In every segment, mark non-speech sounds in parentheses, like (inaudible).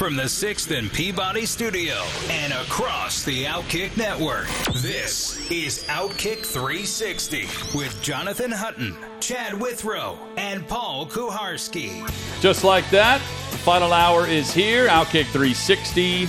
From the 6th and Peabody studio and across the Outkick network. This is Outkick 360 with Jonathan Hutton, Chad Withrow, and Paul Kuharsky. Just like that, the final hour is here. Outkick 360.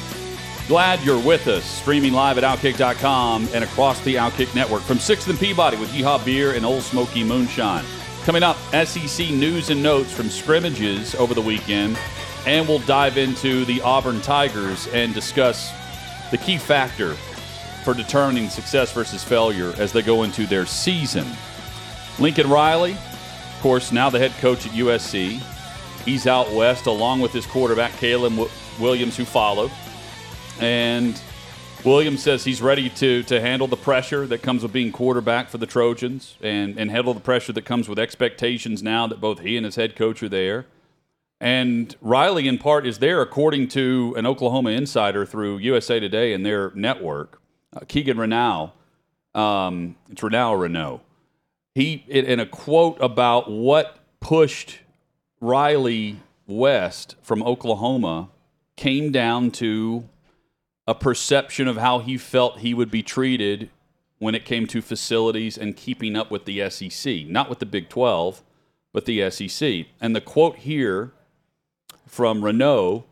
Glad you're with us. Streaming live at Outkick.com and across the Outkick network from 6th and Peabody with Yeehaw Beer and Old Smoky Moonshine. Coming up, SEC news and notes from scrimmages over the weekend and we'll dive into the Auburn Tigers and discuss the key factor for determining success versus failure as they go into their season. Lincoln Riley, of course, now the head coach at USC. He's out west along with his quarterback, Caleb Williams, who followed. And Williams says he's ready to, to handle the pressure that comes with being quarterback for the Trojans and, and handle the pressure that comes with expectations now that both he and his head coach are there. And Riley, in part, is there according to an Oklahoma insider through USA Today and their network, uh, Keegan Renau. Um, it's Renau Renault. He, in a quote about what pushed Riley west from Oklahoma, came down to a perception of how he felt he would be treated when it came to facilities and keeping up with the SEC, not with the Big 12, but the SEC. And the quote here from Renault,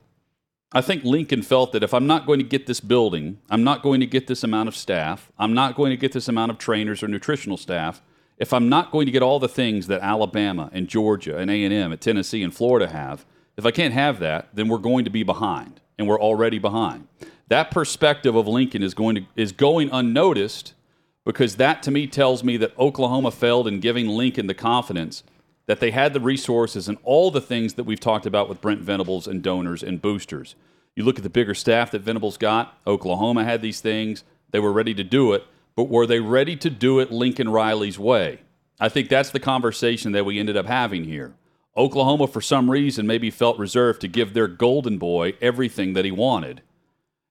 I think Lincoln felt that if I'm not going to get this building, I'm not going to get this amount of staff, I'm not going to get this amount of trainers or nutritional staff, if I'm not going to get all the things that Alabama and Georgia and A&M and Tennessee and Florida have, if I can't have that, then we're going to be behind, and we're already behind. That perspective of Lincoln is going to is going unnoticed because that to me tells me that Oklahoma failed in giving Lincoln the confidence that they had the resources and all the things that we've talked about with Brent Venables and donors and boosters. You look at the bigger staff that Venables got, Oklahoma had these things, they were ready to do it, but were they ready to do it Lincoln Riley's way? I think that's the conversation that we ended up having here. Oklahoma, for some reason, maybe felt reserved to give their golden boy everything that he wanted.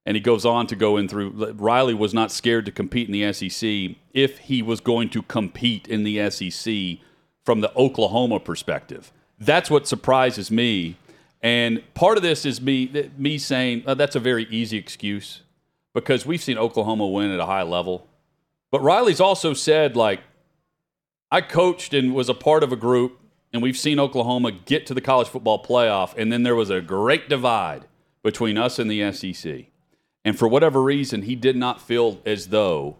And he goes on to go in through. Riley was not scared to compete in the SEC if he was going to compete in the SEC from the Oklahoma perspective. That's what surprises me. And part of this is me me saying oh, that's a very easy excuse because we've seen Oklahoma win at a high level. But Riley's also said like I coached and was a part of a group and we've seen Oklahoma get to the college football playoff and then there was a great divide between us and the SEC. And for whatever reason, he did not feel as though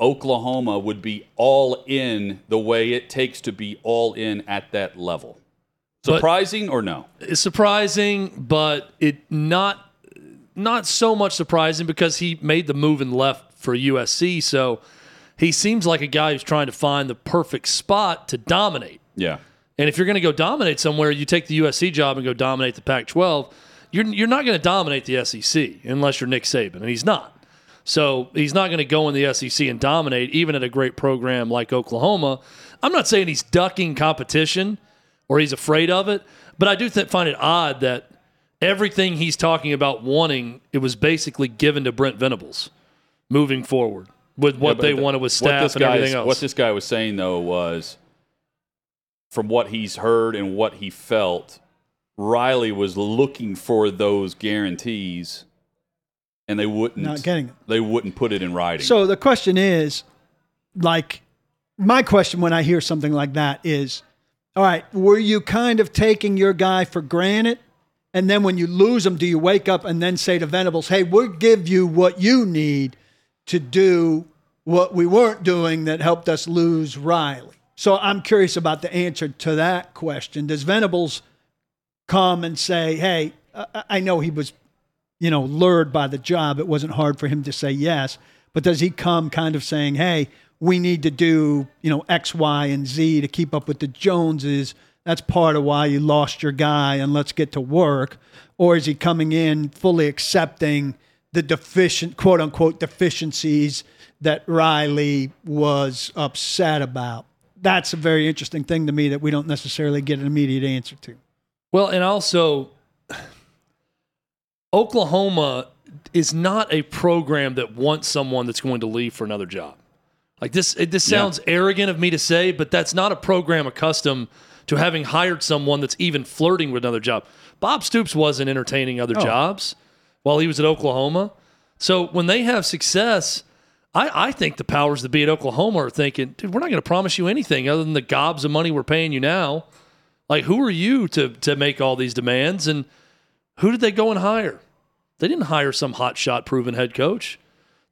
Oklahoma would be all in the way it takes to be all in at that level. Surprising but, or no? It's surprising, but it not not so much surprising because he made the move and left for USC. So he seems like a guy who's trying to find the perfect spot to dominate. Yeah. And if you're going to go dominate somewhere, you take the USC job and go dominate the Pac-12. You're you're not going to dominate the SEC unless you're Nick Saban, and he's not. So he's not going to go in the SEC and dominate, even at a great program like Oklahoma. I'm not saying he's ducking competition or he's afraid of it, but I do th- find it odd that everything he's talking about wanting, it was basically given to Brent Venables moving forward with what yeah, they the, wanted with staff and everything is, else. What this guy was saying, though, was from what he's heard and what he felt, Riley was looking for those guarantees and they wouldn't not getting it. They wouldn't put it in writing. So the question is, like, my question when I hear something like that is, all right, were you kind of taking your guy for granted? And then when you lose him, do you wake up and then say to Venables, hey, we'll give you what you need to do what we weren't doing that helped us lose Riley? So I'm curious about the answer to that question. Does Venables come and say, hey, I know he was you know, lured by the job, it wasn't hard for him to say yes. But does he come kind of saying, hey, we need to do, you know, X, Y, and Z to keep up with the Joneses That's part of why you lost your guy and let's get to work. Or is he coming in fully accepting the deficient, quote unquote, deficiencies that Riley was upset about? That's a very interesting thing to me that we don't necessarily get an immediate answer to. Well, and also, Oklahoma is not a program that wants someone that's going to leave for another job. Like this, it, this sounds yeah. arrogant of me to say, but that's not a program accustomed to having hired someone that's even flirting with another job. Bob Stoops wasn't entertaining other oh. jobs while he was at Oklahoma. So when they have success, I, I think the powers that be at Oklahoma are thinking, dude, we're not going to promise you anything other than the gobs of money we're paying you now. Like, who are you to to make all these demands? And who did they go and hire? They didn't hire some hotshot proven head coach.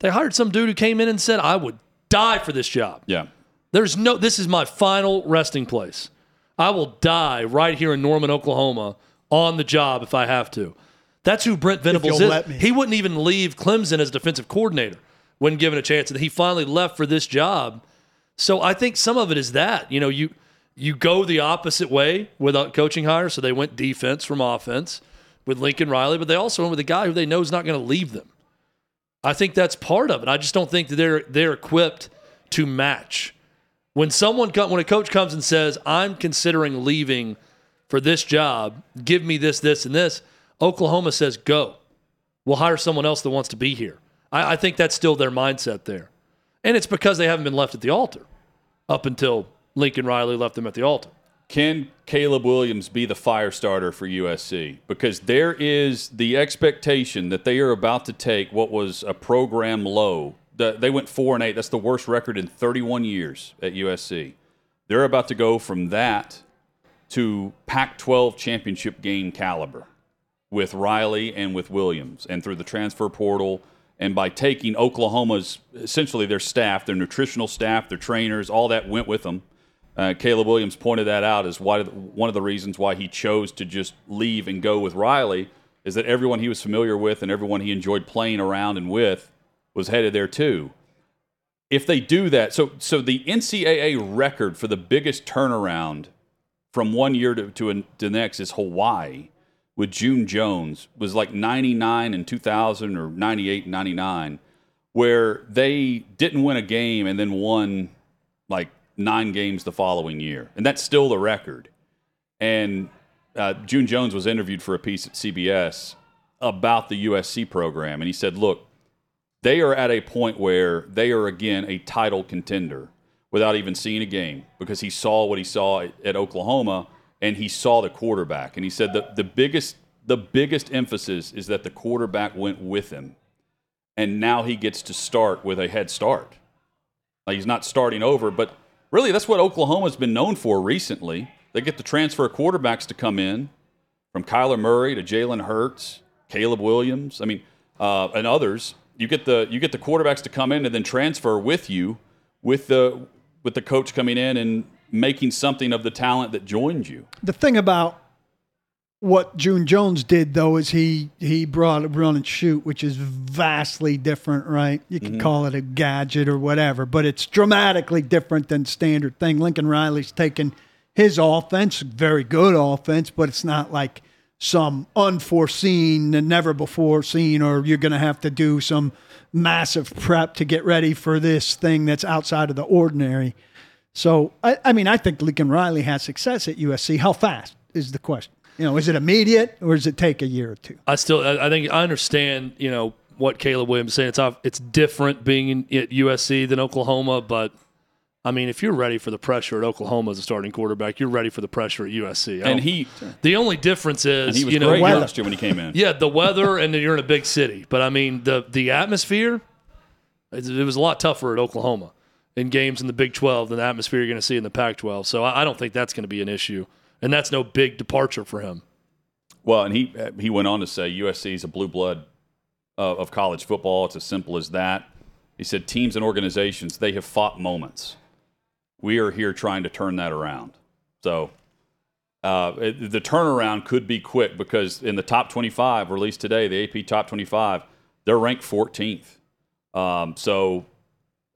They hired some dude who came in and said, I would die for this job. Yeah. There's no, this is my final resting place. I will die right here in Norman, Oklahoma on the job if I have to. That's who Brent Venables is. He wouldn't even leave Clemson as defensive coordinator when given a chance. And he finally left for this job. So I think some of it is that. You know, you you go the opposite way with a coaching hire. So they went defense from offense with Lincoln Riley, but they also went with a guy who they know is not going to leave them. I think that's part of it. I just don't think that they're they're equipped to match. When someone come, when a coach comes and says, "I'm considering leaving for this job. Give me this, this, and this," Oklahoma says, "Go. We'll hire someone else that wants to be here." I, I think that's still their mindset there, and it's because they haven't been left at the altar up until Lincoln Riley left them at the altar. Can Caleb Williams be the fire starter for USC? Because there is the expectation that they are about to take what was a program low. They went four and eight. That's the worst record in 31 years at USC. They're about to go from that to Pac 12 championship game caliber with Riley and with Williams and through the transfer portal and by taking Oklahoma's essentially their staff, their nutritional staff, their trainers, all that went with them uh, Caleb Williams pointed that out as why, one of the reasons why he chose to just leave and go with Riley is that everyone he was familiar with and everyone he enjoyed playing around and with was headed there too. If they do that, so so the NCAA record for the biggest turnaround from one year to, to, to the next is Hawaii with June Jones was like 99 and 2000 or 98 and 99 where they didn't win a game and then won like nine games the following year, and that's still the record. And uh, June Jones was interviewed for a piece at CBS about the USC program, and he said, "Look, they are at a point where they are again a title contender without even seeing a game because he saw what he saw at, Oklahoma and he saw the quarterback, and he said that the biggest the biggest emphasis is that the quarterback went with him, and now he gets to start with a head start. Like he's not starting over, but really, that's what Oklahoma's been known for recently. They get the transfer quarterbacks to come in, from Kyler Murray to Jalen Hurts, Caleb Williams. I mean, uh, and others. You get the you get the quarterbacks to come in and then transfer with you, with the with the coach coming in and making something of the talent that joined you. The thing about what June Jones did though is he he brought a run and shoot, which is vastly different, right? You can mm-hmm. call it a gadget or whatever, but it's dramatically different than standard thing. Lincoln Riley's taken his offense, very good offense, but it's not like some unforeseen, and never before seen, or you're going to have to do some massive prep to get ready for this thing that's outside of the ordinary. So, I, I mean, I think Lincoln Riley has success at USC. How fast is the question? You know, is it immediate or does it take a year or two? I still, I think I understand. You know what Caleb Williams is saying. It's it's different being in, at USC than Oklahoma, but I mean, if you're ready for the pressure at Oklahoma as a starting quarterback, you're ready for the pressure at USC. And he, the only difference is, he was you know, great last year when he came in. Yeah, the weather, and you're in a big city. But I mean, the the atmosphere, it, it was a lot tougher at Oklahoma in games in the Big 12 than the atmosphere you're going to see in the Pac 12. So I, I don't think that's going to be an issue and that's no big departure for him. Well, and he he went on to say USC is a blue blood uh, of college football. It's as simple as that. He said teams and organizations they have fought moments. We are here trying to turn that around. So uh, it, the turnaround could be quick because in the top 25 released today, the AP top 25, they're ranked 14th. Um, so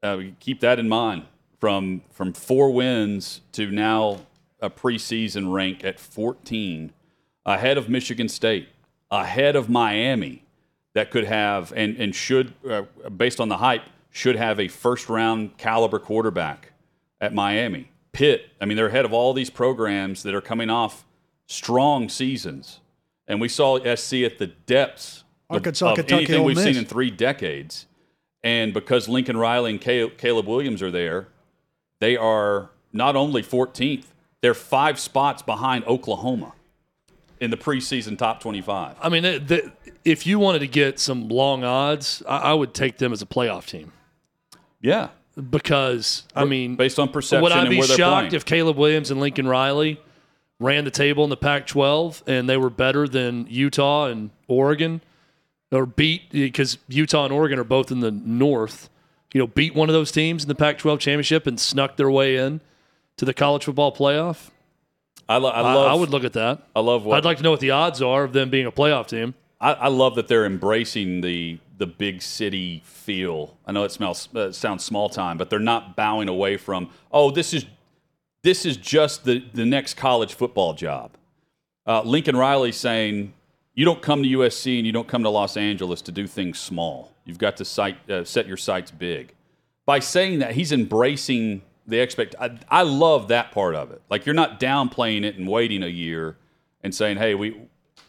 uh, keep that in mind. From from four wins to now a preseason rank at 14, ahead of Michigan State, ahead of Miami, that could have and and should, uh, based on the hype, should have a first round caliber quarterback at Miami. Pitt, I mean, they're ahead of all these programs that are coming off strong seasons, and we saw SC at the depths of- Arkansas, of Kentucky, anything we've seen in three decades. And because Lincoln Riley and Caleb Williams are there, they are not only 14th, they're five spots behind Oklahoma in the preseason top 25. I mean, if you wanted to get some long odds, I, I would take them as a playoff team Yeah. because I mean, based on perception would I and be shocked if Caleb Williams and Lincoln Riley ran the table in the Pac-12 and they were better than Utah and Oregon, or beat because Utah and Oregon are both in the North. You know, beat one of those teams in the Pac-12 championship and snuck their way in to the college football playoff. I, lo- I I, love. I would look at that. I love what I'd like to know what the odds are of them being a playoff team. I, I love that they're embracing the the big city feel. I know it smells uh, sounds small time, but they're not bowing away from. Oh, this is this is just the the next college football job. Uh, Lincoln Riley saying, "You don't come to USC and you don't come to Los Angeles to do things small. You've got to sight, uh, set your sights big." By saying that, he's embracing the expect. I, I love that part of it. Like you're not downplaying it and waiting a year and saying, "Hey, we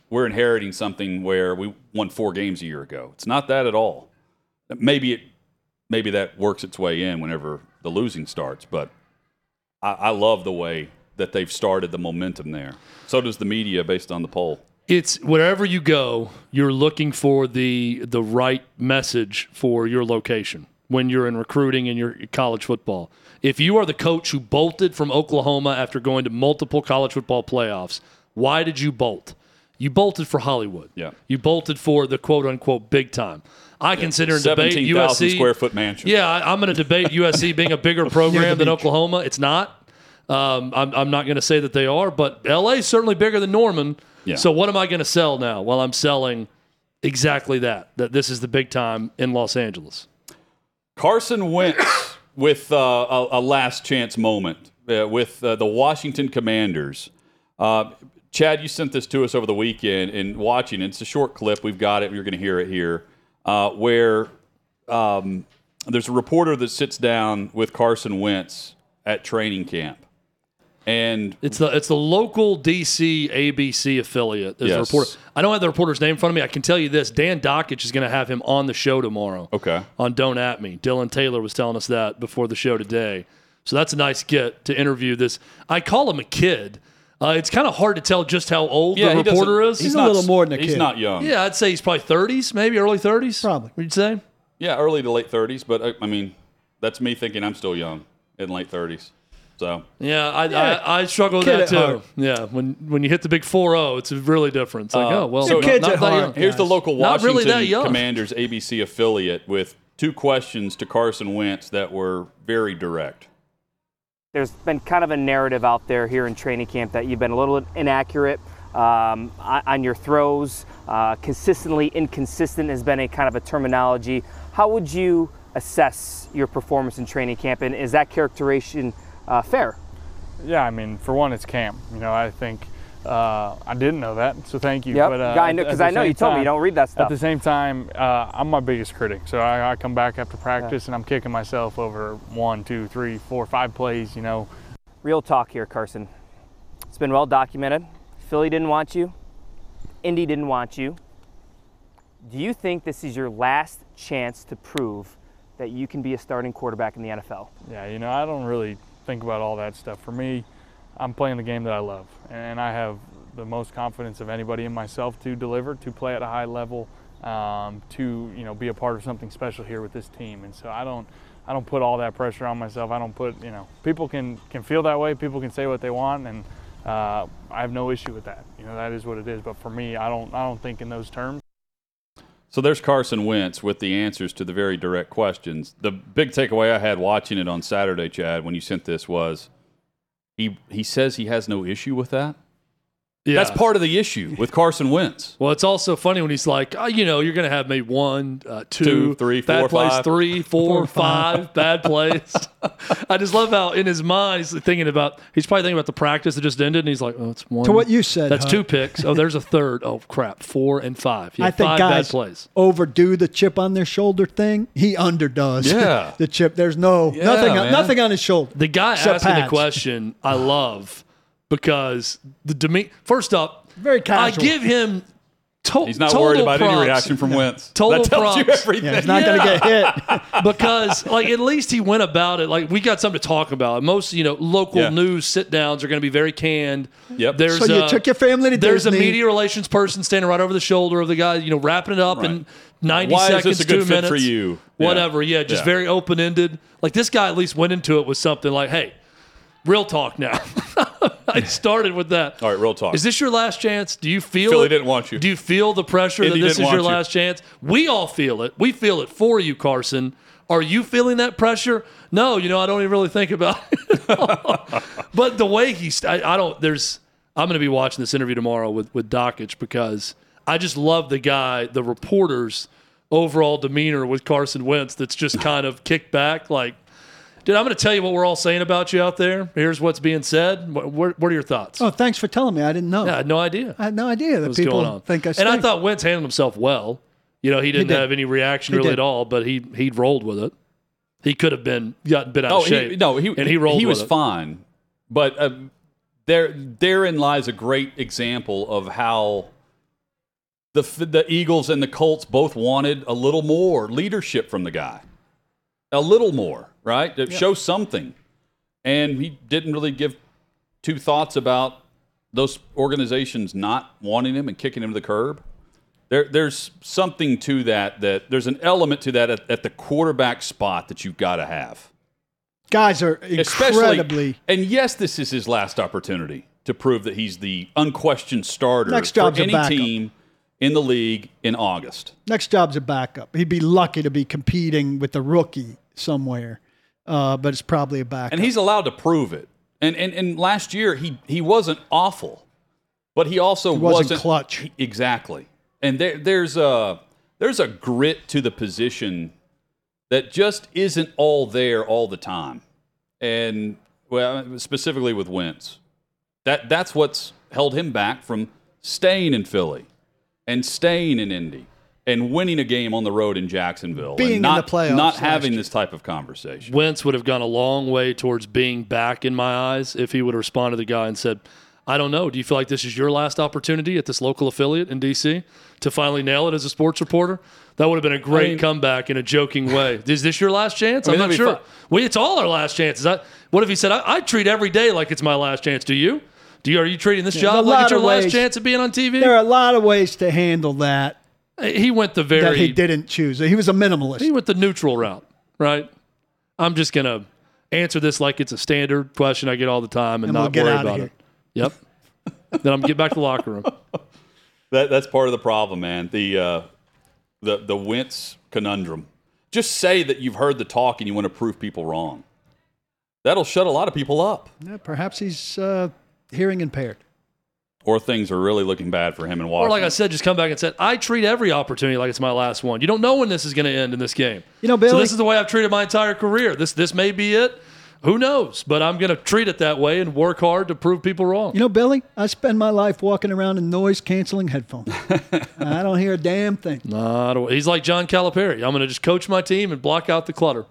we're inheriting something where we won four games a year ago." It's not that at all. Maybe it maybe that works its way in whenever the losing starts, but I, I love the way that they've started the momentum there. So does the media based on the poll. it's wherever you go, you're looking for the the right message for your location when you're in recruiting in your college football. If you are the coach who bolted from Oklahoma after going to multiple college football playoffs, why did you bolt? You bolted for Hollywood. Yeah. You bolted for the quote unquote big time. I consider and debate 17,000 USC square foot mansion. Yeah, I, I'm going to debate USC (laughs) being a bigger program than beach. Oklahoma. It's not. Um, I'm, I'm not going to say that they are, but LA is certainly bigger than Norman. Yeah. So what am I going to sell now? Well, I'm selling exactly that. That this is the big time in Los Angeles. Carson Wentz (coughs) with uh, a, a last chance moment uh, with uh, the Washington Commanders. Uh, Chad, you sent this to us over the weekend and watching it. It's a short clip. We've got it. You're going to hear it here. Uh, where um, there's a reporter that sits down with Carson Wentz at training camp. And It's the it's the local DC ABC affiliate. There's a Yes. reporter. I don't have the reporter's name in front of me. I can tell you this: Dan Dakich is going to have him on the show tomorrow. Okay. On Don't At Me. Dylan Taylor was telling us that before the show today. So that's a nice get to interview this. I call him a kid. Uh, it's kind of hard to tell just how old yeah, the reporter is. He's a not- little more than a He's kid. He's not young. Yeah, I'd say he's probably 30s, maybe early 30s. Probably. Would you say? Yeah, early to late 30s. But uh, I mean, that's me thinking I'm still young in late 30s. So Yeah, I, Yeah, I, I struggle with kid that at too. heart. Yeah, when when you hit the big 4-0, it's really different. It's like, Uh, oh well, so not, kids not at that heart. young. Here's the local Not Washington really that young. Commanders ABC affiliate with two questions to Carson Wentz that were very direct. There's been kind of a narrative out there here in training camp that you've been a little inaccurate um, on on your throws. Uh, consistently inconsistent has been a kind of a terminology. How would you assess your performance in training camp, and is that characterization uh, fair? Yeah, I mean, for one, it's camp. You know, I think uh, I didn't know that, so thank you. Yep. But, uh, I know- because I know you told me you don't read that stuff. At the same time, uh, I'm my biggest critic, so I, I come back after practice and I'm kicking myself over one, two, three, four, five plays. You know, Real talk here, Carson. It's been well documented. Philly didn't want you. Indy didn't want you. Do you think this is your last chance to prove that you can be a starting quarterback in the NFL? yeah, you know, I don't really think about all that stuff. For me, I'm playing the game that I love, and I have the most confidence of anybody in myself to deliver, to play at a high level, um, to you know be a part of something special here with this team. And so I don't, I don't put all that pressure on myself. I don't put, you know, people can can feel that way. People can say what they want, and uh, I have no issue with that. You know, that is what it is. But for me, I don't, I don't think in those terms. So there's Carson Wentz with the answers to the very direct questions. The big takeaway I had watching it on Saturday, Chad, when you sent this was he he says he has no issue with that. Yeah. That's part of the issue with Carson Wentz. (laughs) Well, it's also funny when he's like, oh, you know, you're going to have maybe one, uh, two, Two, three, bad four, plays, five. three, (laughs) four, five bad plays. (laughs) I just love how in his mind he's thinking about. He's probably thinking about the practice that just ended, and he's like, "Oh, it's one." To what you said, that's Huck. two picks. Oh, there's a third. Oh crap, four and five. Yeah, I think five guys bad plays. overdo the chip on their shoulder thing. He underdoes Yeah. the chip. There's no Yeah, nothing man. nothing on his shoulder. The guy Except asking the question, I love because the demeanor. First up, Very casual. I give him. To- He's not total worried about any reaction from Wentz. Total that tells you everything. Yeah, he's not going to get hit. (laughs) because like at least he went about it like we got something to talk about most you know local Yeah. news sit downs are going to be very canned Yep. there's So you uh, took your family to there's Disney. a media relations person standing right over the shoulder of the guy you know wrapping it up in Right. 90 Why is seconds this a good two fit minutes for you? Yeah. whatever yeah, just Yeah. very open-ended like this guy at least went into it with something like hey real talk now (laughs) (laughs) i started with that All right, real talk. is this your last chance? Do you feel Philly it? didn't want you. Do you feel the pressure Indy that this is your you. last chance? We all feel it. We feel it for you, Carson. Are you feeling that pressure? No, you know I don't even really think about it. (laughs) but the way he's, I, I don't. There's. I'm going to be watching this interview tomorrow with with Dakich because I just love the guy, the reporter's overall demeanor with Carson Wentz. That's just kind of kicked back, like. Dude, I'm going to tell you what we're all saying about you out there. Here's what's being said. What, what, what are your thoughts? Oh, thanks for telling me. I didn't know. Yeah, I had no idea I had no idea that what's people going on. think I and I thought Wentz handled himself well. You know, he didn't did. have any reaction He really did. at all, but he he rolled with it. He could have been gotten bit out Oh, of shape. he, no, he and he rolled. He with was it. fine, but uh, there therein lies a great example of how the the Eagles and the Colts both wanted a little more leadership from the guy, a little more, right? To show something, and he didn't really give two thoughts about those organizations not wanting him and kicking him to the curb. There, there's something to that. That there's an element to that at, at the quarterback spot that you've got to have Guys are especially incredibly. and yes this is his last opportunity to prove that he's the unquestioned starter Next for job's a any team in the league in august Next job's a backup. He'd be lucky to be competing with the rookie somewhere, uh, but it's probably a backup. and he's allowed to prove it. And and, and last year he he wasn't awful but he also wasn't clutch. he- exactly. And there there's a there's a grit to the position that just isn't all there all the time. And well specifically with Wentz. That that's what's held him back from staying in Philly and staying in Indy and winning a game on the road in Jacksonville Being in and not, the playoffs not having this type of conversation Wentz would have gone a long way towards being back in my eyes if he would have responded to the guy and said, I don't know. Do you feel like this is your last opportunity at this local affiliate in DC to finally nail it as a sports reporter? That would have been a great mean- comeback in a joking way. (laughs) Is this your last chance? I mean, I'm not sure. fun. Well, it's all our last chances. I, what if he said, I, I treat every day like it's my last chance? Do you? Do you? Are you treating this there's a job like it's your of last chance of being on TV? there are a lot of ways to handle that he went the very that very he didn't choose. He was a minimalist. he went the neutral route, right? I'm just gonna answer this like it's a standard question I get all the time and, And we'll not get worry outta about here. it. Yep. (laughs) then I'm get back to the locker room. That that's part of the problem, man. The uh, the the Wentz conundrum. Just say that you've heard the talk and you want to prove people wrong. That'll shut a lot of people up. Yeah, perhaps he's uh, hearing impaired. Or things are really looking bad for him in Or like I said, just come back and said, I treat every opportunity like it's my last one. You don't know when this is going to end in this game. You know, Billy, so this is the way I've treated my entire career. This this may be it. Who knows? But I'm going to treat it that way and work hard to prove people wrong. You know, Billy, I spend my life walking around in noise canceling headphones. (laughs) I don't hear a damn thing. Nah, I don't- he's like John Calipari. I'm going to just coach my team and block out the clutter.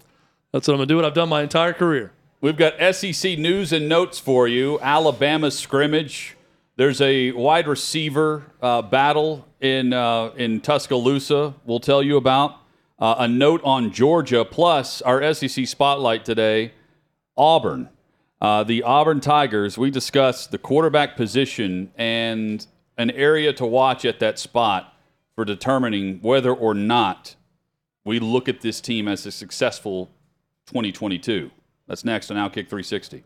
That's what I'm going to do. What I've done my entire career. We've got SEC news and notes for you. Alabama scrimmage. There's a wide receiver uh, battle in uh, in Tuscaloosa. We'll tell you about uh, a note on Georgia. Plus our SEC spotlight today. Auburn, uh, the Auburn Tigers. We discussed the quarterback position and an area to watch at that spot for determining whether or not we look at this team as a successful 2022. That's next on Outkick 360.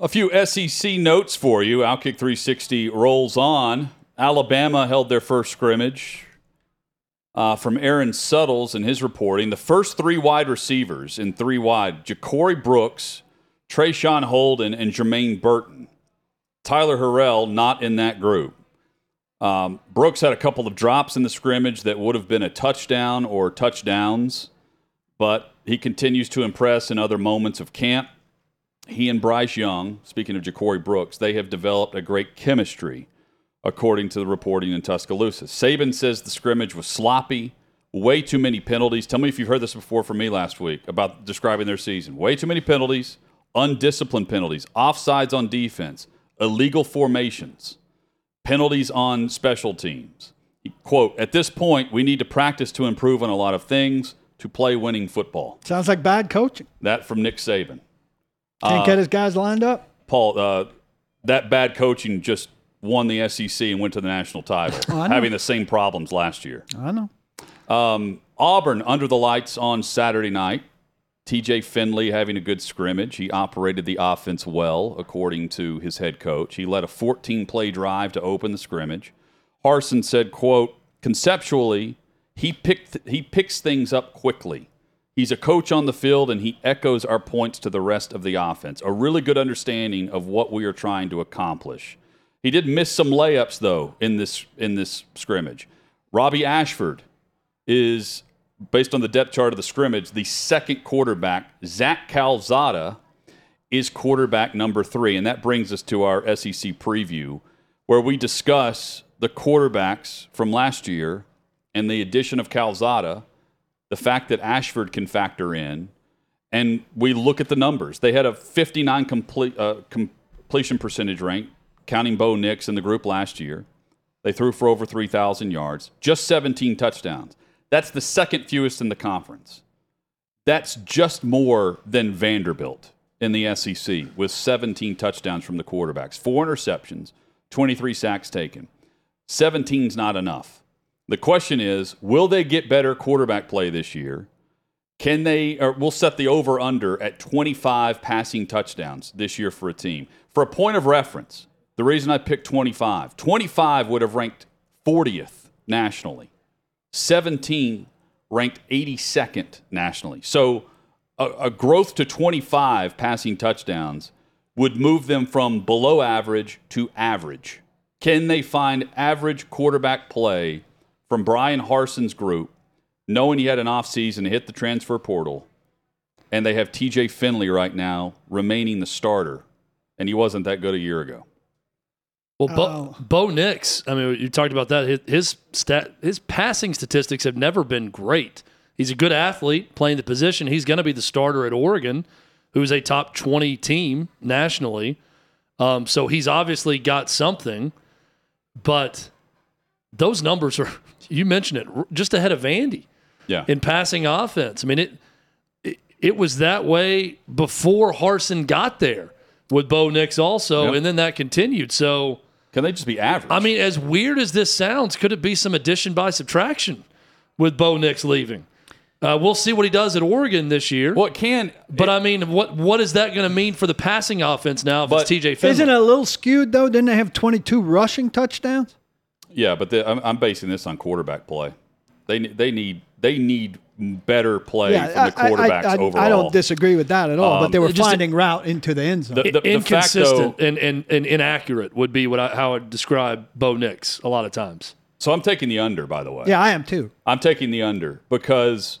A few SEC notes for you. Outkick 360 rolls on. Alabama held their first scrimmage. Uh, from Aaron Suttles and his reporting, the first three wide receivers in three wide: Ja'Corey Brooks, Traeshon Holden, and Jermaine Burton. Tyler Harrell not in that group. Um, Brooks had a couple of drops in the scrimmage that would have been a touchdown or touchdowns, but he continues to impress in other moments of camp he and Bryce Young, speaking of Ja'Corey Brooks, they have developed a great chemistry, according to the reporting in Tuscaloosa. Saban says the scrimmage was sloppy, way too many penalties. Tell me if you've heard this before from me last week about describing their season. Way too many penalties, undisciplined penalties, offsides on defense, illegal formations, penalties on special teams. Quote, at this point, we need to practice to improve on a lot of things to play winning football. Sounds like bad coaching. That from Nick Saban. Can't get his guys lined up. Paul, uh, that bad coaching just won the SEC and went to the national title, (laughs) I know. having the same problems last year. I know. Um, Auburn under the lights on Saturday night. TJ Finley having a good scrimmage. He operated the offense well, according to his head coach. He led a 14 play drive to open the scrimmage. Harsin said, quote, conceptually, he picked he picks things up quickly. He's a coach on the field and he echoes our points to the rest of the offense. A really good understanding of what we are trying to accomplish. He did miss some layups though in this in this scrimmage. Robbie Ashford is based on the depth chart of the scrimmage, the second quarterback. Zach Calzada is quarterback number three. And that brings us to our SEC preview, where we discuss the quarterbacks from last year and the addition of Calzada, the fact that Ashford can factor in, and we look at the numbers. They had a 59 complete, uh, completion percentage rank, counting Bo Nix in the group last year. They threw for over 3,000 yards, just 17 touchdowns. That's the second fewest in the conference. That's just more than Vanderbilt in the SEC with 17 touchdowns from the quarterbacks, four interceptions, 23 sacks taken. 17's not enough. The question is, will they get better quarterback play this year? Can they, or we'll set the over under at 25 passing touchdowns this year for a team. For a point of reference, the reason I picked 25, 25 would have ranked 40th nationally. 17 ranked 82nd nationally. So a, a, growth to 25 passing touchdowns would move them from below average to average. Can they find average quarterback play from Bryan Harsin's group, knowing he had an offseason to hit the transfer portal, and they have TJ Finley right now remaining the starter, and he wasn't that good a year ago? Well, Bo, Bo Nix, I mean, you talked about that. His, his stat, his passing statistics have never been great. He's a good athlete playing the position. He's going to be the starter at Oregon, who's a top 20 team nationally. Um, so he's obviously got something, but those numbers are, you mentioned it, just ahead of Vandy yeah. in passing offense. I mean, it, it, it was that way before Harsin got there with Bo Nix also, Yep. and then that continued. So, Can they just be average? I mean, as weird as this sounds, could it be some addition by subtraction with Bo Nix leaving? Uh, we'll see what he does at Oregon this year. well, can, but I mean, what what is that going to mean for the passing offense now if But it's TJ Finley? Isn't it a little skewed though? Didn't they have 22 rushing touchdowns? Yeah, but the, I'm, I'm basing this on quarterback play. They they need they need better play from the I- I- quarterbacks I, I, overall. I don't disagree with that at all. but they were um, it just- finding route into the end zone. The- the- the fact, Inconsistent though- and, and, and inaccurate would be what I, how I would describe Bo Nix a lot of times. So I'm taking the under, by the way. yeah, I am too. I'm taking the under because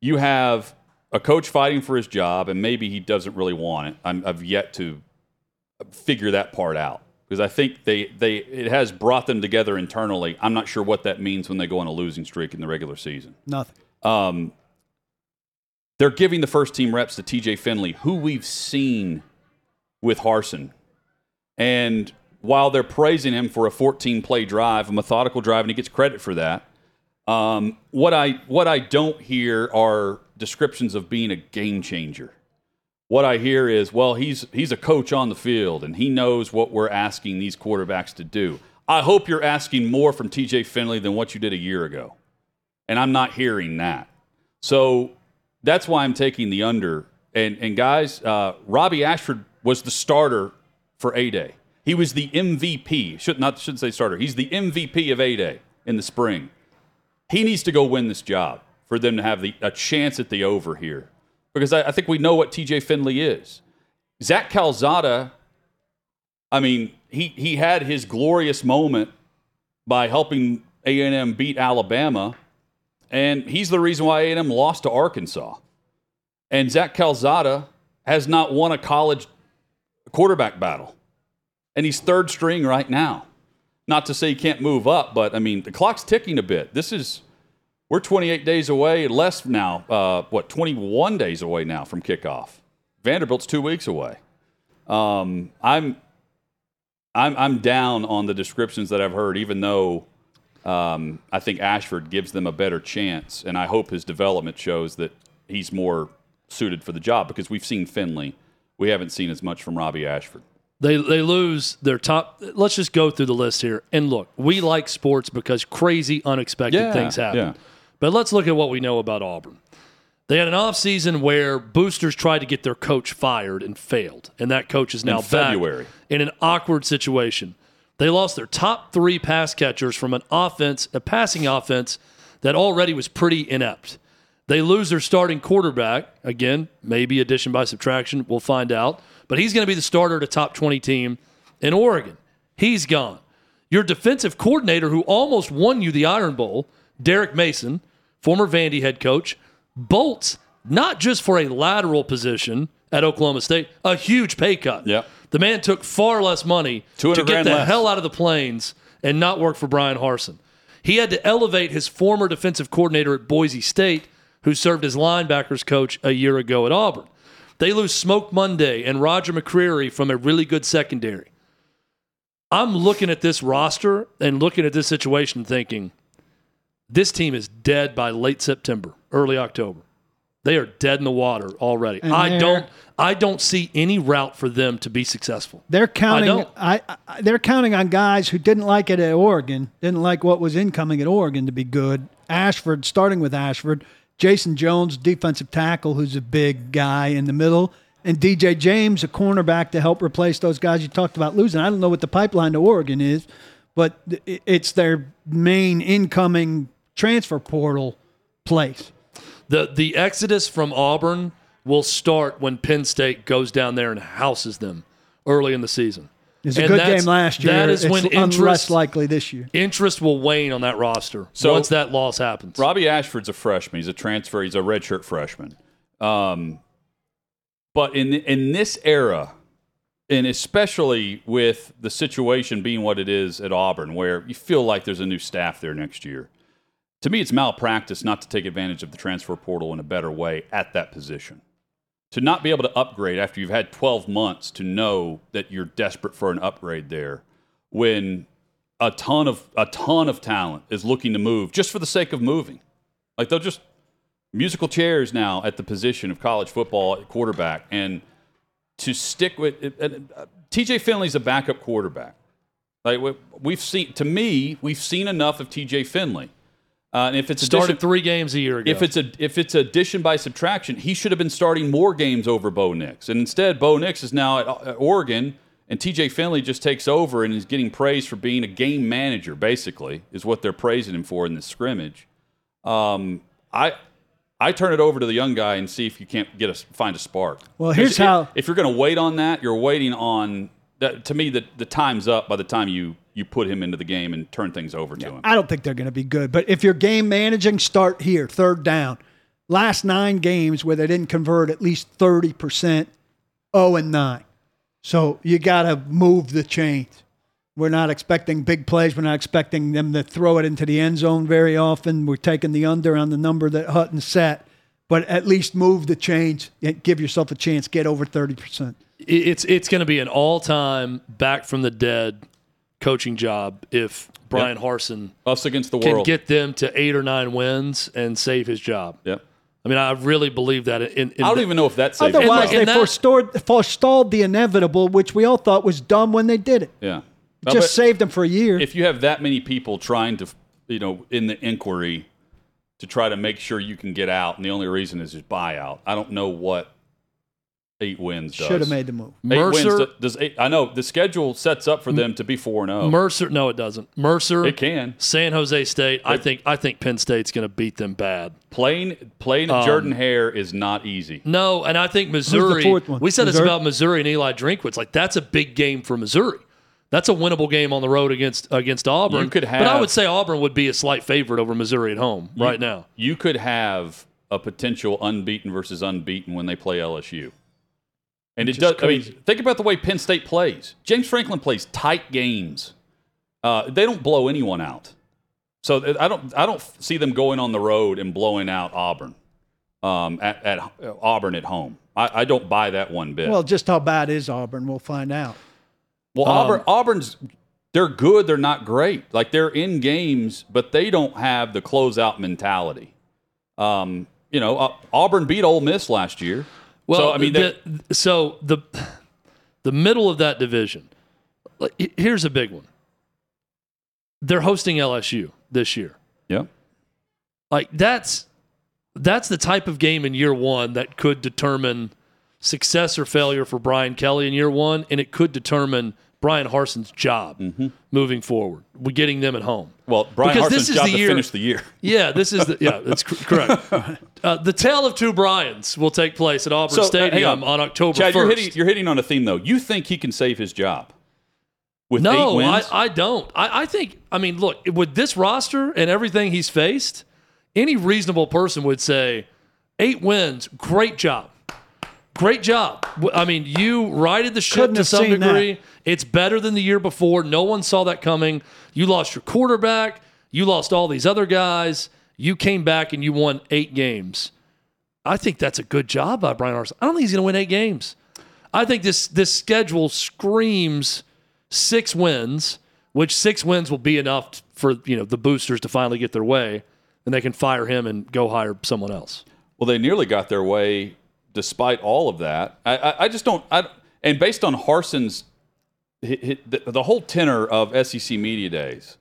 you have a coach fighting for his job, and maybe he doesn't really want it. I'm, I've yet to figure that part out because I think they, they it has brought them together internally. I'm not sure what that means when they go on a losing streak in the regular season. Nothing. Um, they're giving the first team reps to TJ Finley, who we've seen with Harsin. And while they're praising him for a 14 play drive, a methodical drive, and he gets credit for that, um, what I what I don't hear are descriptions of being a game changer. What I hear is, well, he's he's a coach on the field and he knows what we're asking these quarterbacks to do. I hope you're asking more from TJ Finley than what you did a year ago. And I'm not hearing that. So that's why I'm taking the under. And and guys, uh, Robbie Ashford was the starter for A Day. He was the MVP. Should not shouldn't say starter. He's the MVP of A Day in the spring. He needs to go win this job for them to have the, a chance at the over here, because I, I think we know what T.J. Finley is. Zach Calzada. I mean, he he had his glorious moment by helping A and M beat Alabama, and he's the reason why A and M lost to Arkansas. And Zach Calzada has not won a college quarterback battle. And he's third string right now. Not to say he can't move up, but I mean, the clock's ticking a bit. This is, we're 28 days away, less now, uh, what, 21 days away now from kickoff. Vanderbilt's two weeks away. Um, I'm, I'm, I'm down on the descriptions that I've heard, even though um, I think Ashford gives them a better chance. And I hope his development shows that he's more suited for the job because we've seen Finley. We haven't seen as much from Robbie Ashford. They they lose their top. Let's just go through the list here and look. We like sports because crazy, unexpected Yeah, things happen. yeah. But let's look at what we know about Auburn. They had an offseason where boosters tried to get their coach fired and failed, and that coach is now back February. in an awkward situation. They lost their top three pass catchers from an offense, a passing offense that already was pretty inept. They lose their starting quarterback. Again, maybe addition by subtraction. We'll find out. But he's going to be the starter at a top 20 team in Oregon. He's gone. Your defensive coordinator, who almost won you the Iron Bowl, Derek Mason, former Vandy head coach, bolts not just for a lateral position at Oklahoma State, a huge pay cut. Yep. The man took far less money to get the less. hell out of the plains and not work for Bryan Harsin. He had to elevate his former defensive coordinator at Boise State, who served as linebackers coach a year ago at Auburn. They lose Smoke Monday and Roger McCreary from a really good secondary. I'm looking at this roster and looking at this situation thinking this team is dead by late September, early October. They are dead in the water already. And I don't I don't see any route for them to be successful. They're counting. don't. I, I, they're counting on guys who didn't like it at Oregon, didn't like what was incoming at Oregon to be good. Ashford, starting with Ashford, Jason Jones, defensive tackle, who's a big guy in the middle, and DJ James, a cornerback to help replace those guys you talked about losing. I don't know what the pipeline to Oregon is, but it's their main incoming transfer portal place. The the exodus from Auburn will start when Penn State goes down there and houses them early in the season. It was a And good game last year. That is it's when un- interest less likely this year. interest will wane on that roster So- once that loss happens. Robbie Ashford's a freshman. He's a transfer. He's a redshirt freshman. Um, but in in this era, and especially with the situation being what it is at Auburn, where you feel like there's a new staff there next year, to me, it's malpractice not to take advantage of the transfer portal in a better way at that position. To not be able to upgrade after you've had 12 months to know that you're desperate for an upgrade there, when a ton of a ton of talent is looking to move just for the sake of moving. Like they'll just musical chairs now at the position of college football quarterback, and to stick with uh, TJ Finley's a backup quarterback. Like we've seen, to me, we've seen enough of TJ Finley. Uh, and if it's Started addition, three games a year ago. if it's a if it's addition by subtraction, he should have been starting more games over Bo Nix, and instead Bo Nix is now at, at Oregon, and T.J. Finley just takes over and is getting praised for being a game manager. Basically, is what they're praising him for in this scrimmage. Um, I I turn it over to the young guy and see if you can't get a find a spark. Well, here's if- how- if you're going to wait on that, you're waiting on that. To me, the the time's up by the time you you put him into the game and turn things over to him. I don't think they're going to be good. But if you're game managing, start here, third down. Last nine games where they didn't convert at least 30%, 0 and 9. So you got to move the chains. We're not expecting big plays. We're not expecting them to throw it into the end zone very often. We're taking the under on the number that Hutton set. But at least move the chains and give yourself a chance. Get over 30%. It- it's it's going to be an all time back from the dead coaching job if Bryan Harsin Us against the can world. get them to eight or nine wins and save his job. yep. I mean, I really believe that. In, in I don't the- even know if that's safe. Otherwise, And they that- forestalled, forestalled the inevitable, which we all thought was dumb when they did it. yeah. Just But saved them for a year. if you have that many people trying to, you know, in the inquiry to try to make sure you can get out, and the only reason is just buyout, I don't know what eight wins does. Should have made the move. Eight Mercer, wins does eight. I know the schedule sets up for them to be four and zero. Mercer. No, it doesn't. Mercer. It can. San Jose State. I think. I think Penn State's going to beat them bad. Playing playing Um, Jordan Hare is not easy. No, and I think Missouri. fourth one? We said this about Missouri and Eli Drinkwitz. Like that's a big game for Missouri. That's a winnable game on the road against against Auburn. You could have, but I would say Auburn would be a slight favorite over Missouri at home right now. You could have a potential unbeaten versus unbeaten when they play LSU. And it does. I mean, think about the way Penn State plays. James Franklin plays tight games. Uh, they don't blow anyone out. So I don't. I don't see them going on the road and blowing out Auburn. Um, at, at uh, Auburn at home, I, I don't buy that one bit. Well, just how bad is Auburn? We'll find out. Well, Um, Auburn, Auburn's they're good. They're not great. Like they're in games, but they don't have the closeout mentality. Um, you know, uh, Auburn beat Ole Miss last year. Well, so I mean, they, the, so the the middle of that division. Here's a big one. They're hosting LSU this year. yeah, Like that's that's the type of game in year one that could determine success or failure for Brian Kelly in year one, and it could determine Bryan Harsin's job Mm-hmm. moving forward. We're getting them at home. well, Bryan Because Harsin's this is job the to year- finish the year. (laughs) Yeah, this is the yeah, that's cor- correct. (laughs) Uh, the tale of two Bryans will take place at Auburn So, uh, Stadium hang on. October Chad, 1st. you're hitting you're hitting on a theme though. You think he can save his job with eight no, I. I don't. I, I think, I mean, look, with this roster and everything he's faced, any reasonable person would say eight wins, great job. Great job. I mean, you righted the ship Couldn't to have some seen degree. that. It's better than the year before. No one saw that coming. You lost your quarterback. You lost all these other guys. You came back and you won eight games. I think that's a good job by Bryan Harsin. I don't think he's going to win eight games. I think this this schedule screams six wins, which six wins will be enough for you know the boosters to finally get their way, and they can fire him and go hire someone else. Well, they nearly got their way despite all of that. I, I, I just don't. I, and based on Harsin's, the, the whole tenor of SEC media days,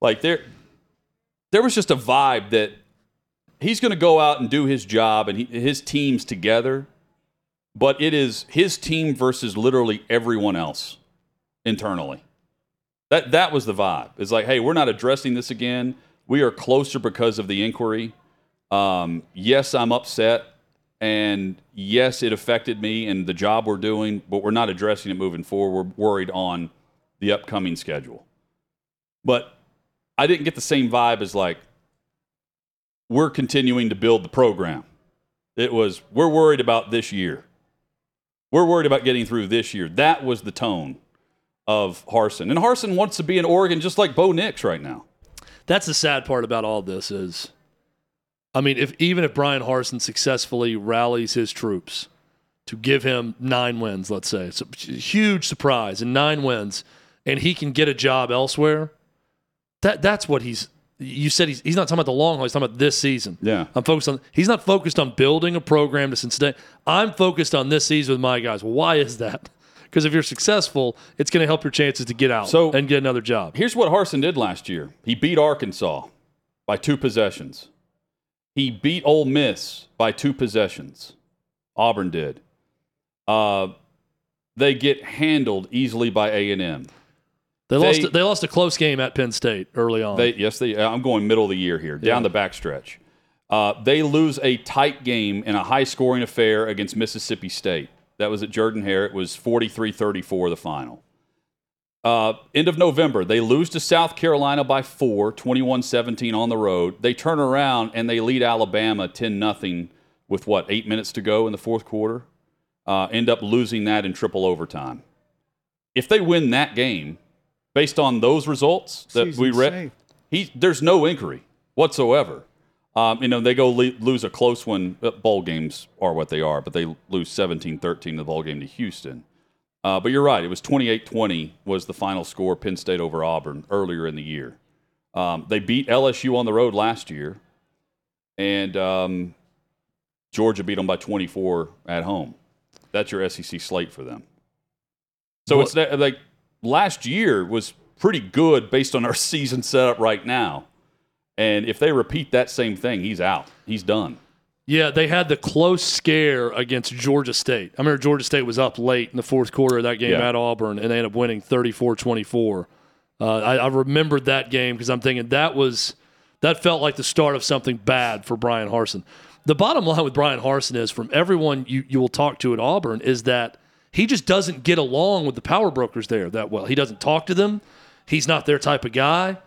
like there, there was just a vibe that he's going to go out and do his job and he, his team's together, but it is his team versus literally everyone else internally. That that was the vibe. It's like, hey, we're not addressing this again. We are closer because of the inquiry. Um, yes, I'm upset, and yes, it affected me and the job we're doing, but we're not addressing it moving forward. We're worried on the upcoming schedule. But I didn't get the same vibe as like we're continuing to build the program. It was we're worried about this year. We're worried about getting through this year. That was the tone of Harsin. And Harsin wants to be in Oregon just like Bo Nix right now. That's the sad part about all this is, I mean, if even if Bryan Harsin successfully rallies his troops to give him nine wins, let's say it's a huge surprise and nine wins, and he can get a job elsewhere. That that's what he's. You said he's, he's not talking about the long haul. He's talking about this season. Yeah. I'm focused on. He's not focused on building a program to Cincinnati. I'm focused on this season with my guys. Why is that? (laughs) Because if you're successful, it's going to help your chances to get out So- and get another job. Here's what Harsin did last year. He beat Arkansas by two possessions. He beat Ole Miss by two possessions. Auburn did. Uh, they get handled easily by A and M. They, lost. They- lost a close game at Penn State early on. They yes, they. I'm going middle of the year here, down the backstretch. Uh, they lose a tight game in a high-scoring affair against Mississippi State. That was at Jordan Hare. It was 43-34 the final. Uh, end of November, they lose to South Carolina by four, 21-17 on the road. They turn around and they lead Alabama 10 nothing with what eight minutes to go in the fourth quarter. Uh, end up losing that in triple overtime. If they win that game, based on those results that Season we read, he there's no inquiry whatsoever. Um, you know, they go le- lose a close one. uh, Bowl games are what they are, but they lose 17-13 the bowl game to Houston. Uh, but you're right. It was 28-20 was the final score. Penn State over Auburn earlier in the year. Um, they beat LSU on the road last year, and um, Georgia beat them by 24 at home. That's your SEC slate for them. So it's that, like last year was pretty good based on our (laughs) season setup right now. And if they repeat that same thing, he's out. He's done. Yeah, they had the close scare against Georgia State. I remember Georgia State was up late in the fourth quarter of that game Yeah. at Auburn, and they ended up winning 34 24. Uh, I, I remembered that game because I'm thinking that was that felt like the start of something bad for Bryan Harsin. The bottom line with Bryan Harsin is from everyone you, you will talk to at Auburn is that he just doesn't get along with the power brokers there that well. He doesn't talk to them. He's not their type of guy.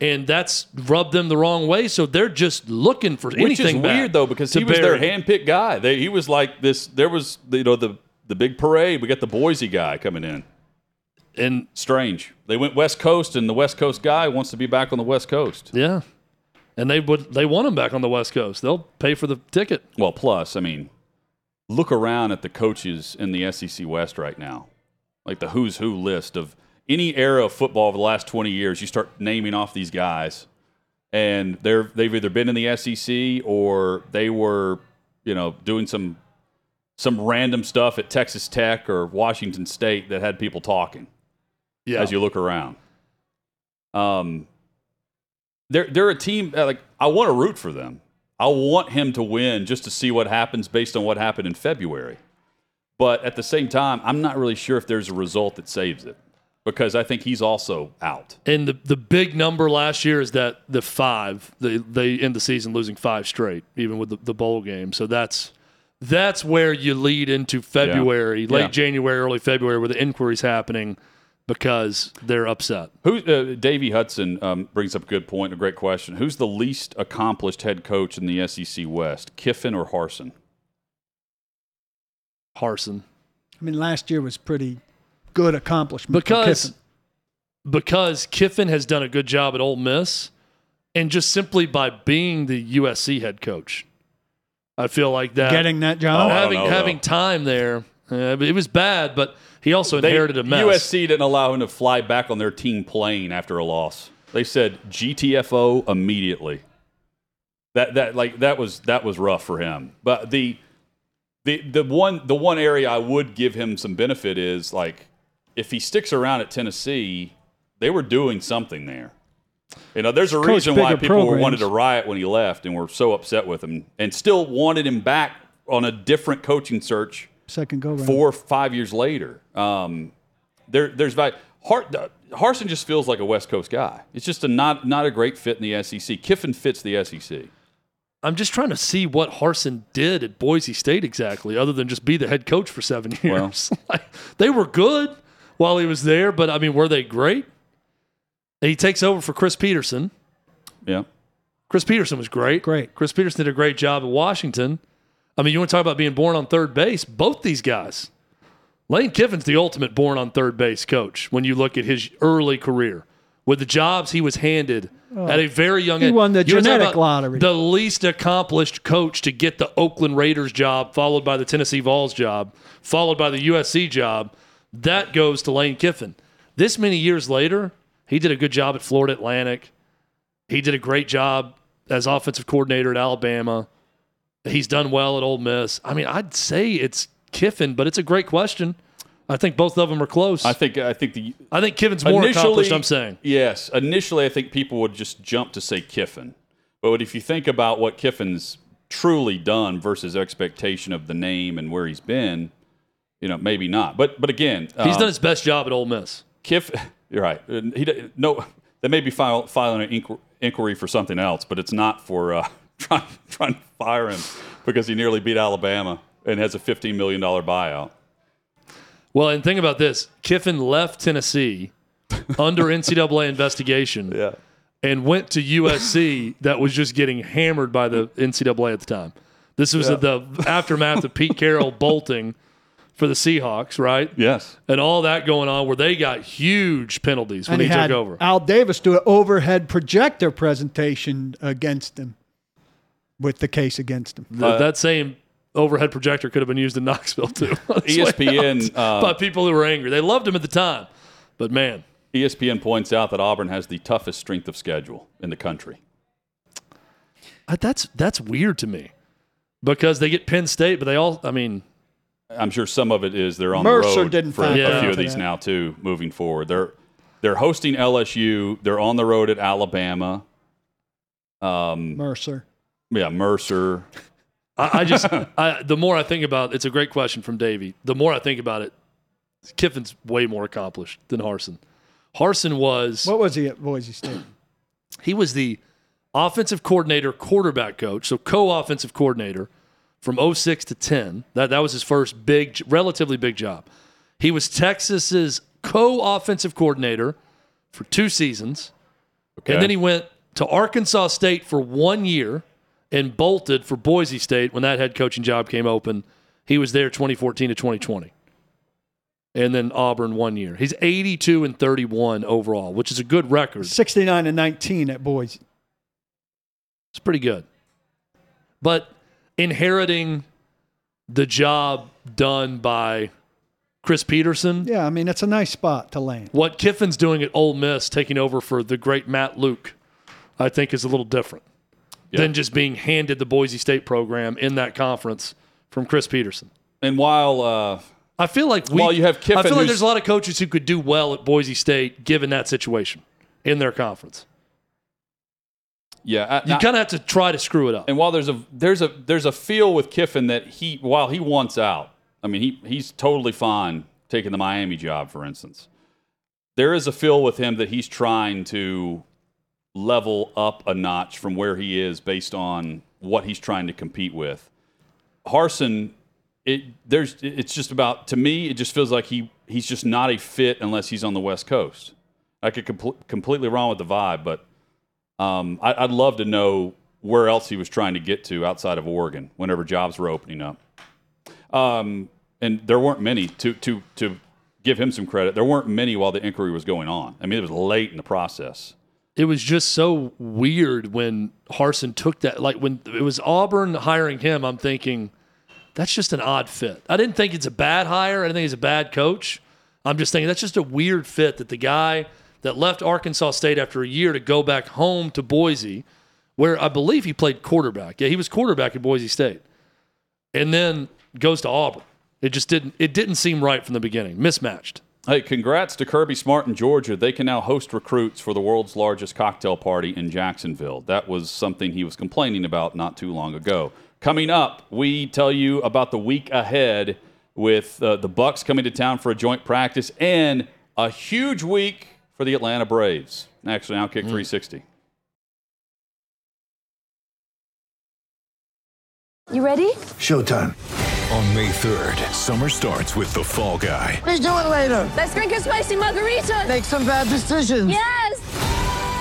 And that's rubbed them the wrong way. So they're just looking for Which anything is weird though, because he was their bury. handpicked guy. They, he was like this. There was you know the the big parade. We got the Boise guy coming in. And Strange. They went West Coast, and the West Coast guy wants to be back on the West Coast. Yeah. And they would they want him back on the West Coast. They'll pay for the ticket. Well, plus, I mean, look around at the coaches in the SEC West right now, like the who's who list of any era of football over the last 20 years. You start naming off these guys, and they're they've either been in the SEC or they were, you know, doing some some random stuff at Texas Tech or Washington State that had people talking Yeah. as you look around. Um, they're they're a team uh, like I want to root for them. I want him to win just to see what happens based on what happened in February. But at the same time, I'm not really sure if there's a result that saves it because I think he's also out. and the the big number last year is that the five they they end the season losing five straight, even with the, the bowl game. So that's that's where you lead into February, late Yeah. January, early February, where the inquiry's happening because they're upset. Who uh, Davey Hudson um, brings up a good point, a great question. Who's the least accomplished head coach in the SEC West, Kiffin or Harsin? Harsin. I mean, last year was pretty good accomplishment for because Kiffin. because Kiffin has done a good job at Ole Miss, and just simply by being the USC head coach, I feel like that getting that Oh, job. I don't having know, having though. time there. Uh, it was bad, but he also They- inherited a mess. USC didn't allow him to fly back on their team plane after a loss. They said GTFO immediately. That that like that was that was rough for him. But the the the one the one area I would give him some benefit is like if he sticks around at Tennessee, they were doing something there. You know, there's a Coach reason why people programs. wanted to riot when he left and were so upset with him and still wanted him back on a different coaching search Second go round. four or five years later. Um, there, there's value. Har- Harsin just feels like a West Coast guy. It's just a not not a great fit in the SEC. Kiffin fits the SEC. I'm just trying to see what Harsin did at Boise State exactly, other than just be the head coach for seven Well. years. (laughs) like, they were good while he was there, but I mean, were they great? And he takes over for Chris Petersen. Yeah, Chris Petersen was great. Great. Chris Petersen did a great job at Washington. I mean, you want to talk about being born on third base? Both these guys. Lane Kiffin's the ultimate born on third base coach when you look at his early career. With the jobs he was handed oh. at a very young He age. won the You genetic lottery. The least accomplished coach to get the Oakland Raiders job, followed by the Tennessee Vols job, followed by the USC job. That goes to Lane Kiffin. This many years later, he did a good job at Florida Atlantic. He did a great job as offensive coordinator at Alabama. He's done well at Ole Miss. I mean, I'd say it's Kiffin, but it's a great question. I think both of them are close. I think I think the I think Kiffin's more accomplished. I'm saying. yes. Initially, I think people would just jump to say Kiffin, but if you think about what Kiffin's truly done versus expectation of the name and where he's been, you know, maybe not. But but again, He's um, done his best job at Ole Miss. Kiff, (laughs) you're right. Uh, He no, they may be file, filing an inquiry for something else, but it's not for uh, (laughs) trying trying to fire him because he nearly beat Alabama and has a fifteen million dollar buyout. Well, and think about this: Kiffin left Tennessee (laughs) under NCAA investigation Yeah, and went to USC, that was just getting hammered by the NCAA at the time. This was the aftermath of Pete Carroll bolting for the Seahawks, right? yes, And all that going on, where they got huge penalties when and he, he had took over. Al Davis do an overhead projector presentation against him with the case against him. Th- that same overhead projector could have been used in (laughs) Knoxville too. (laughs) ESPN, uh, (laughs) by people who were angry. They loved him at the time, but man, ESPN points out that Auburn has the toughest strength of schedule in the country. uh, that's that's weird to me because they get Penn State, but they all. I mean, I'm sure some of it is they're on Mercer the road didn't for a factor few of these now too. Moving forward, they're they're hosting LSU. They're on the road at Alabama. Um, Mercer. yeah, Mercer. I, I just (laughs) I, the more I think about it's a great question from Davey. The more I think about it, Kiffin's way more accomplished than Harsin. Harsin was What was he at Boise State? he was the offensive coordinator, quarterback coach, so co-offensive coordinator from 06 to 10. That that was his first big relatively big job. He was Texas's co-offensive coordinator for two seasons. Okay. And then he went to Arkansas State for one year and bolted for Boise State when that head coaching job came open. He was there 2014 to 2020. And then Auburn one year. He's 82 and 31 overall, which is a good record. 69 and 19 at Boise. It's pretty good. But inheriting the job done by Chris Petersen, Yeah, I mean, it's a nice spot to land. what Kiffin's doing at Ole Miss, taking over for the great Matt Luke, I think is a little different than just being handed the Boise State program in that conference from Chris Petersen. And while uh, I feel like we, Well, you have Kiffin I feel like there's a lot of coaches who could do well at Boise State given that situation in their conference. Yeah, I- You kind of have to try to screw it up. and while there's a there's a there's a feel with Kiffin that he while he wants out, I mean he he's totally fine taking the Miami job, for instance. There is a feel with him that he's trying to level up a notch from where he is based on what he's trying to compete with. Harsin, it there's it's just about to me it just feels like he he's just not a fit unless he's on the West Coast. I could compl- completely wrong with the vibe, but um, I, I'd love to know where else he was trying to get to outside of Oregon whenever jobs were opening up. Um, and there weren't many to to to give him some credit. There weren't many while the inquiry was going on. I mean, it was late in the process. it was just so weird when Harsin took that. Like when it was Auburn hiring him, I'm thinking that's just an odd fit. I didn't think it's a bad hire. I didn't think he's a bad coach. I'm just thinking that's just a weird fit that the guy that left Arkansas State after a year to go back home to Boise, where I believe he played quarterback. Yeah, he was quarterback at Boise State, and then goes to Auburn. It just didn't. It didn't seem right from the beginning. Mismatched. Hey, congrats to Kirby Smart in Georgia. They can now host recruits for the world's largest cocktail party in Jacksonville. That was something he was complaining about not too long ago. Coming up, we tell you about the week ahead with uh, the Bucks coming to town for a joint practice and a huge week for the Atlanta Braves. Actually, Outkick hmm. 360. You ready? Showtime. On May 3rd, summer starts with The Fall Guy. Let's do it later. Let's drink a spicy margarita. Make some bad decisions. Yes.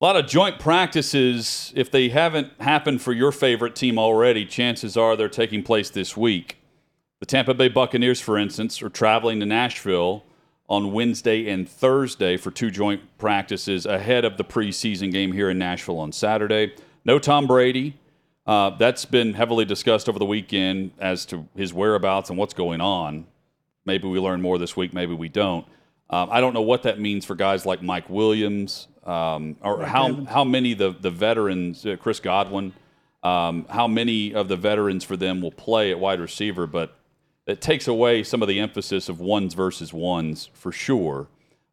A lot of joint practices, if they haven't happened for your favorite team already, chances are they're taking place this week. The Tampa Bay Buccaneers, for instance, are traveling to Nashville on Wednesday and Thursday for two joint practices ahead of the preseason game here in Nashville on Saturday. No Tom Brady. Uh, that's been heavily discussed over the weekend as to his whereabouts and what's going on. Maybe we learn more this week, maybe we don't. Um, I don't know what that means for guys like Mike Williams um, or how how many the the veterans, uh, Chris Godwin, um, how many of the veterans for them will play at wide receiver, but it takes away some of the emphasis of ones versus ones for sure.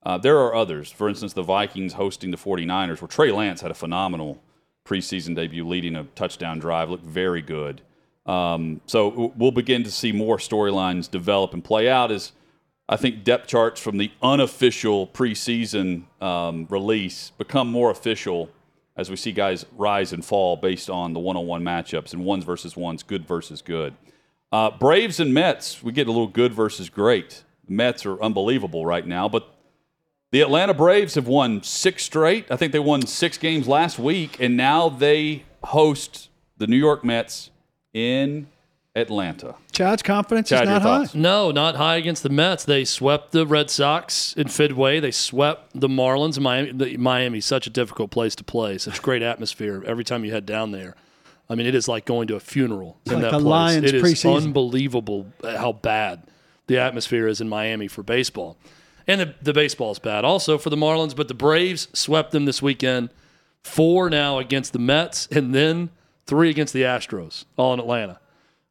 Uh, there are others. For instance, the Vikings hosting the 49ers, where Trey Lance had a phenomenal preseason debut, leading a touchdown drive, looked very good. Um, so we'll begin to see more storylines develop and play out as I think depth charts from the unofficial preseason um, release become more official as we see guys rise and fall based on the one-on-one matchups and ones versus ones, good versus good. Uh, Braves and Mets, we get a little good versus great Mets are unbelievable right now, but the Atlanta Braves have won six straight. I think they won six games last week, and now they host the New York Mets in Atlanta. Chad's confidence Chad, is not high. No, not high against the Mets. They swept the Red Sox in Fenway. They swept the Marlins. Miami, the, Miami's such a difficult place to play. Such great atmosphere every time you head down there. I mean, it is like going to a funeral in like that a place. Lions It is preseason. unbelievable how bad the atmosphere is in Miami for baseball, and the, the baseball's bad also for the Marlins. But the Braves swept them this weekend. Four now against the Mets, and then three against the Astros, all in Atlanta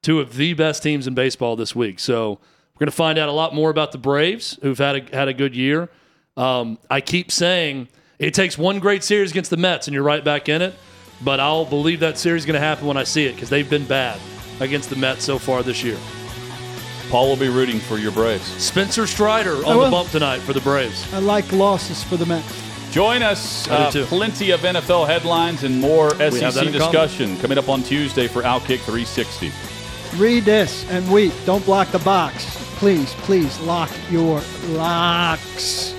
two of the best teams in baseball this week. So we're going to find out a lot more about the Braves, who've had a, had a good year. Um, I keep saying it takes one great series against the Mets, and you're right back in it. But I'll believe that series is going to happen when I see it because they've been bad against the Mets so far this year. Paul will be rooting for your Braves. Spencer Strider on the bump tonight for the Braves. I like losses for the Mets. Join us. Uh, plenty of NFL headlines and more have SEC discussion coming up on Tuesday for Outkick 360. Read this and weep. Don't block the box. Please, please lock your locks.